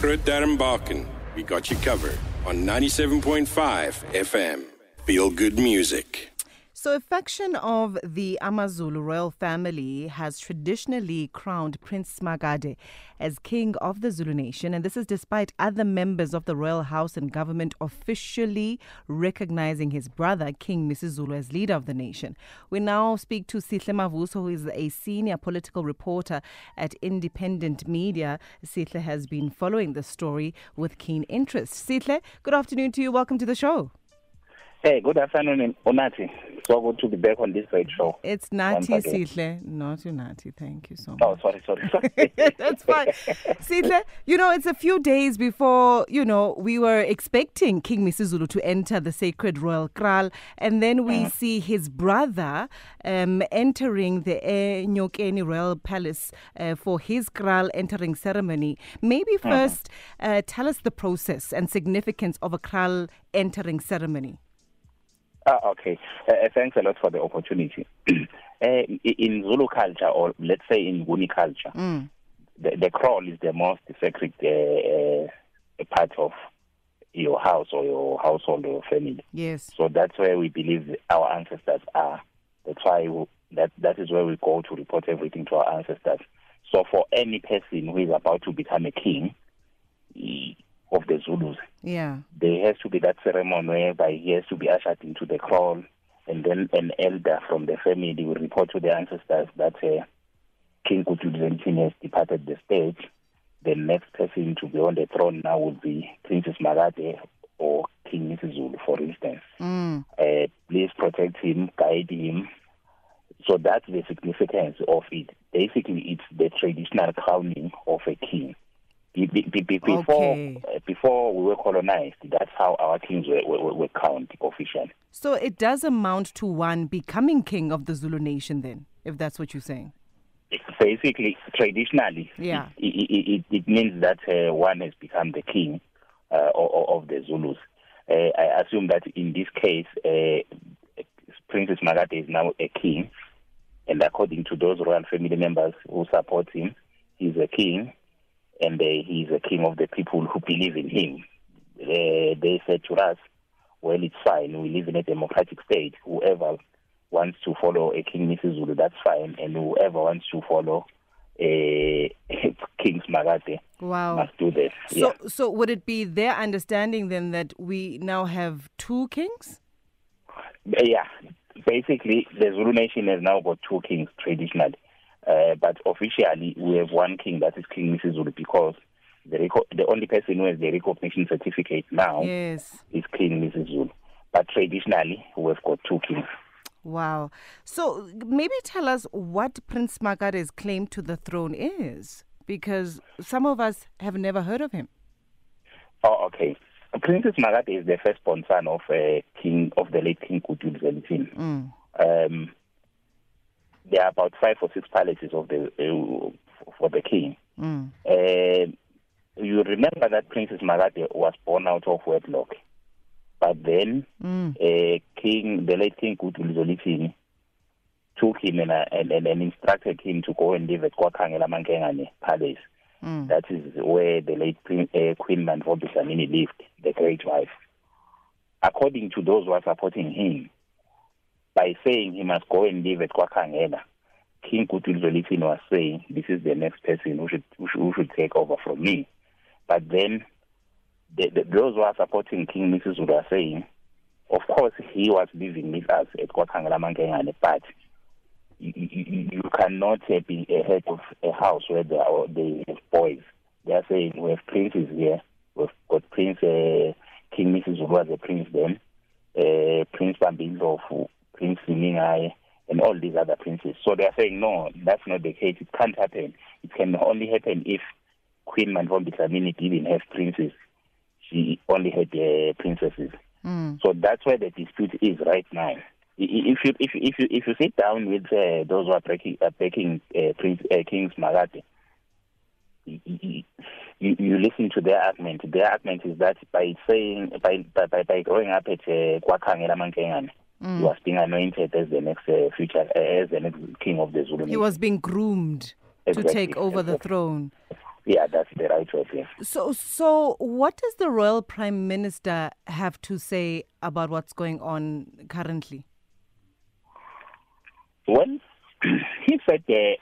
Groot Darren Barkin. We got you covered on 97.5 FM. Feel good music. So, a faction of the Amazulu royal family has traditionally crowned Prince Magade as king of the Zulu nation, and this is despite other members of the royal house and government officially recognizing his brother, King Misuzulu, as leader of the nation. We now speak to Sihle Mavuso, who is a senior political reporter at Independent Media. Sihle has been following the story with keen interest. Sihle, good afternoon to you. Welcome to the show. Hey, good afternoon, Onati. So good to be back on this great show. It's Nati Sihle, not Unati. Thank you so much. Oh, sorry, sorry, sorry. That's fine. Sihle, you know, it's a few days before, you know, we were expecting King Misuzulu to enter the sacred royal kraal, and then we Mm. see his brother um, entering the Nyokeni Royal Palace uh, for his kraal entering ceremony. Maybe Mm-hmm. first uh, tell us the process and significance of a kraal entering ceremony. Ah, okay. Uh, thanks a lot for the opportunity. uh, in Zulu culture, or let's say in Nguni culture, Mm. the, the kraal is the most sacred uh, uh, part of your house or your household or your family. Yes. So that's where we believe our ancestors are. That's why we, that that is where we go to report everything to our ancestors. So for any person who is about to become a king of the Zulus, Yeah. there has to be that ceremony whereby he has to be ushered into the crown, and then an elder from the family will report to the ancestors that uh, King Kutuzentin has departed the stage. The next person to be on the throne now would be Prince Simakade or King Misuzulu, for instance. Mm. Uh, please protect him, guide him. So that's the significance of it. Basically, it's the traditional crowning of a king. Be- be- be- be- Before, Okay. uh, before we were colonized, that's how our kings were, were, were crowned officially. So it does amount to one becoming king of the Zulu nation, then, if that's what you're saying. It's basically, traditionally, Yeah. it, it, it, it means that uh, one has become the king uh, of, of the Zulus. Uh, I assume that in this case, uh, Prince Simakade is now a king, and according to those royal family members who support him, he's a king, and uh, he's a king of the people who believe in him. Uh, they said to us, well, it's fine. We live in a democratic state. Whoever wants to follow a King Misuzulu, that's fine. And whoever wants to follow a King Simakade Wow. must do that. So, yeah. so would it be their understanding then that we now have two kings? yeah. Basically, the Zulu nation has now got two kings traditionally. Uh, but officially, we have one king, that is King Misuzulu, because the, reco- the only person who has the recognition certificate now Yes. is King Misuzulu. But traditionally, we've got two kings. Wow. So maybe tell us what Prince Magare's claim to the throne is, because some of us have never heard of him. Oh, okay. Prince Simakade is the firstborn son of uh, King of the late King Kutul Zwelithini. Mm. Um, there are about five or six palaces of the uh, for the king. Mm. Uh, you remember that Prince Simakade was born out of wedlock, but then Mm. uh, King, the late King Kutul Zwelithini, took him and, uh, and, and, and instructed him to go and live at Kwakangela Mankengane Palace. Mm. That is where the late Queen, uh, Queen Mantfombi lived, the great wife. According to those who are supporting him, by saying he must go and live at Kwakangela, King Kutul was saying, this is the next person who should, who should, who should take over from me. But then the, the, those who are supporting King Mrs. are saying, of course, he was living with us at Kwakangela Mankengane, but you, you, you cannot be a head of a house where there are they have boys. They are saying we have princes here. We've got Prince uh, King Misuzulu was a prince then, uh, Prince Bambilofu, Prince Simingai, and all these other princes. So they are saying no, that's not the case. It can't happen. It can only happen if Queen Mantfombi Dlamini didn't have princes. She only had uh, princesses. Mm. So that's where the dispute is right now. If you if you if you if you sit down with uh, those who are breaking uh, breaking uh, Prince uh, King Simakade, you you listen to their argument. Their argument is that by saying by by by, by growing up at uh, Kwakangela Mankengane, he was being anointed as the next uh, future uh, as the next king of the Zulu. He was being groomed to take over the throne. Yeah, that's the right word. Yes. So, so what does the royal prime minister have to say about what's going on currently? Well, he said uh,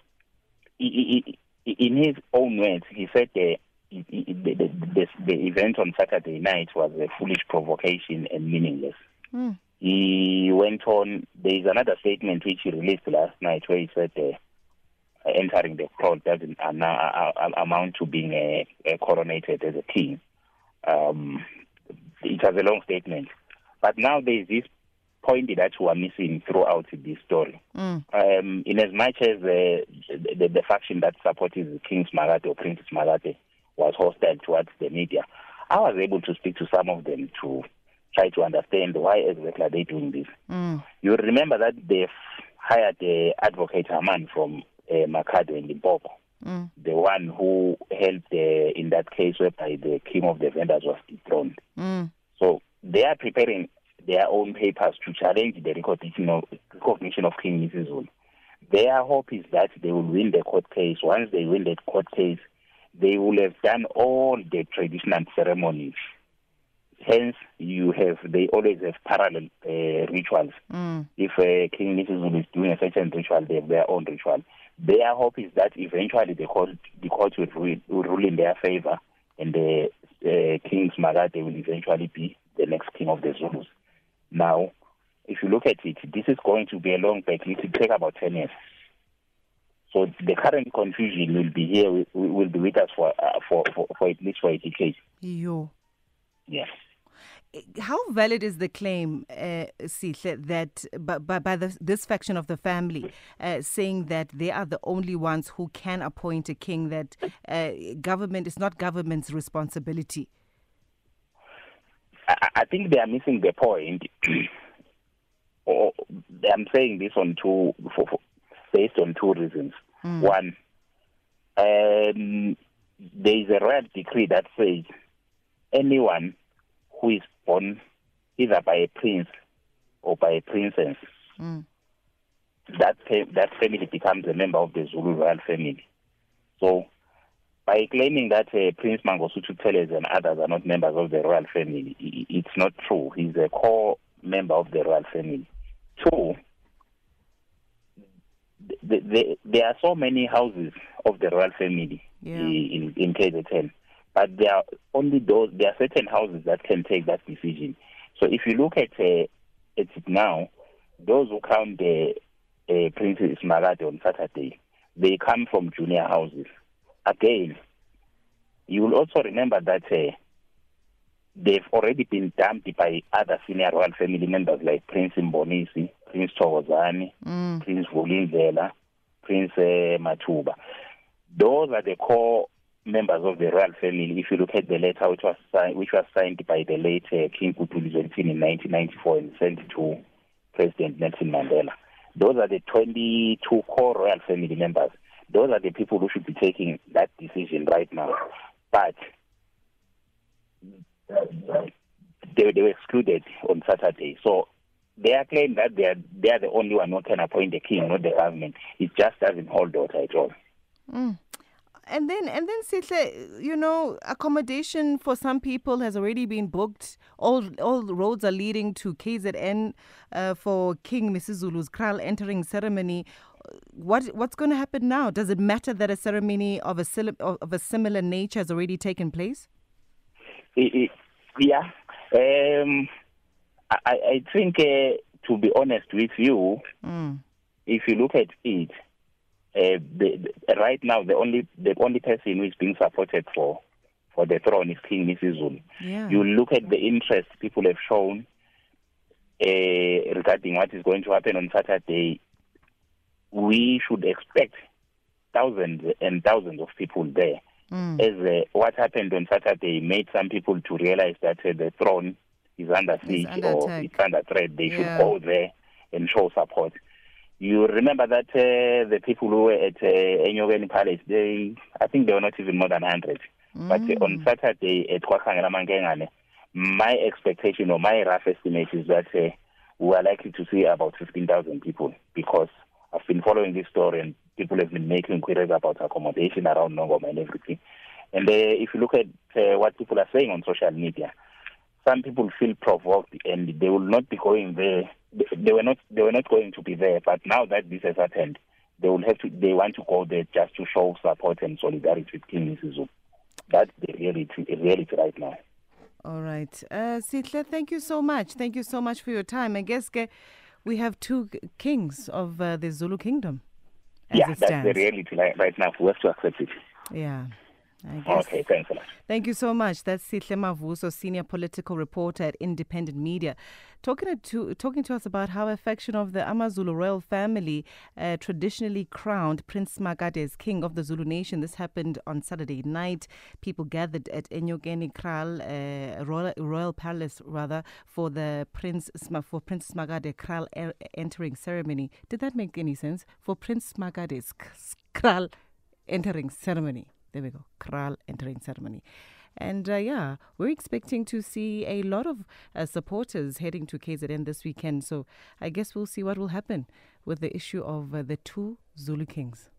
in his own words, he said uh, the, the, the, the event on Saturday night was a foolish provocation and meaningless. Mm. He went on. There is another statement which he released last night where he said uh, entering the throne doesn't amount to being a, a coronated as a king. Um, it was a long statement, but now there is this point that we are missing throughout this story. Mm. Um, in as much as uh, the, the, the faction that supported King Simakade or Prince Simakade was hostile towards the media, I was able to speak to some of them to try to understand why exactly are they doing this. Mm. You remember that they've hired the advocate Haman from uh, Makhado in Limpopo, mm. the one who helped uh, in that case whereby the king of the vendors was dethroned. Mm. So they are preparing their own papers to challenge the recognition of, recognition of King Misuzulu. Their hope is that they will win the court case. Once they win the court case, they will have done all the traditional ceremonies. Hence, you have they always have parallel uh, rituals. Mm. If uh, King Misuzulu is doing a certain ritual, they have their own ritual. Their hope is that eventually the court the court will rule, will rule in their favor, and the uh, King Simakade will eventually be the next king of the Zulus. Now, if you look at it, this is going to be a long battle. It will take about 10 years. So the current confusion will be here, will be with us for, uh, for, for, for at least for a decade. Yo. Yes. How valid is the claim, uh, Sihle, that by, by, by the, this faction of the family uh, saying that they are the only ones who can appoint a king, that uh, government is not government's responsibility? I, I think they are missing the point. or I'm saying this on two, for, for, based on two reasons. Mm. One, um, there is a royal decree that says anyone who is born either by a prince or by a princess, mm. that that family becomes a member of the Zulu royal family. So, by claiming that uh, Prince Mangosuthu Buthelezi and others are not members of the royal family, it's not true. He's a core member of the royal family. Two, the, the, there are so many houses of the royal family yeah. in, in KZN, but there are only those. There are certain houses that can take that decision. So if you look at uh, at it now, those who count the uh, Prince Simakade on Saturday, they come from junior houses. Again, you will also remember that uh, they've already been dumped by other senior royal family members like Prince Mbonisi, Prince Thokozani, mm. Prince Vulindlela, Prince uh, Matuba. Those are the core members of the royal family. If you look at the letter which was signed, which was signed by the late uh, King Kutu Zwelithini in 1994 and sent to President Nelson Mandela. Those are the 22 core royal family members. Those are the people who should be taking that decision right now. But they, they were excluded on Saturday. So their claim that they are they are the only one who can appoint the king, not the government, it just doesn't hold water at all. Mm. And then, and then, Sihle, you know, accommodation for some people has already been booked. All all roads are leading to KZN uh, for King Misuzulu's Kraal entering ceremony. What what's going to happen now? Does it matter that a ceremony of a of a similar nature has already taken place? Yeah, um, I, I think uh, to be honest with you, mm. if you look at it, uh, the, the, right now the only the only person who is being supported for for the throne is King Misuzulu. Yeah. You look at the interest people have shown uh, regarding what is going to happen on Saturday. We should expect thousands and thousands of people there. Mm. As uh, what happened on Saturday made some people to realize that the throne is under siege under or attack. it's under threat. They Yeah. should go there and show support. You remember that uh, the people who were at uh, Palace, they, I think they were not even more than 100. But uh, on Saturday at Kwakangela Mankengane, my expectation or my rough estimate is that uh, we are likely to see about 15,000 people because I've been following this story and people have been making queries about accommodation around Nongoma and everything. And uh, if you look at uh, what people are saying on social media, some people feel provoked and they will not be going there. They were not. They were not going to be there. But now that this has happened, they will have to. They want to go there just to show support and solidarity with King Misizu. That's the reality. Reality right now. All right, uh, thank you so much. Thank you so much for your time. I guess we have two kings of uh, the Zulu kingdom. As yeah, that's the reality li- right now. We have to accept it. Yeah. Okay, thanks a lot. Thank you so much. That's Sihle Mavuso, senior political reporter at Independent Media, talking to talking to us about how a faction of the Amazulu royal family uh, traditionally crowned Prince Magade as king of the Zulu nation. This happened on Saturday night. People gathered at Enyokeni Kraal uh, royal, royal palace rather for the Prince for Prince Magade Kraal er- entering ceremony. Did that make any sense? For Prince Magade's Kraal entering ceremony. There we go. Kraal entering ceremony. And uh, yeah, we're expecting to see a lot of uh, supporters heading to KZN this weekend. So I guess we'll see what will happen with the issue of uh, the two Zulu Kings.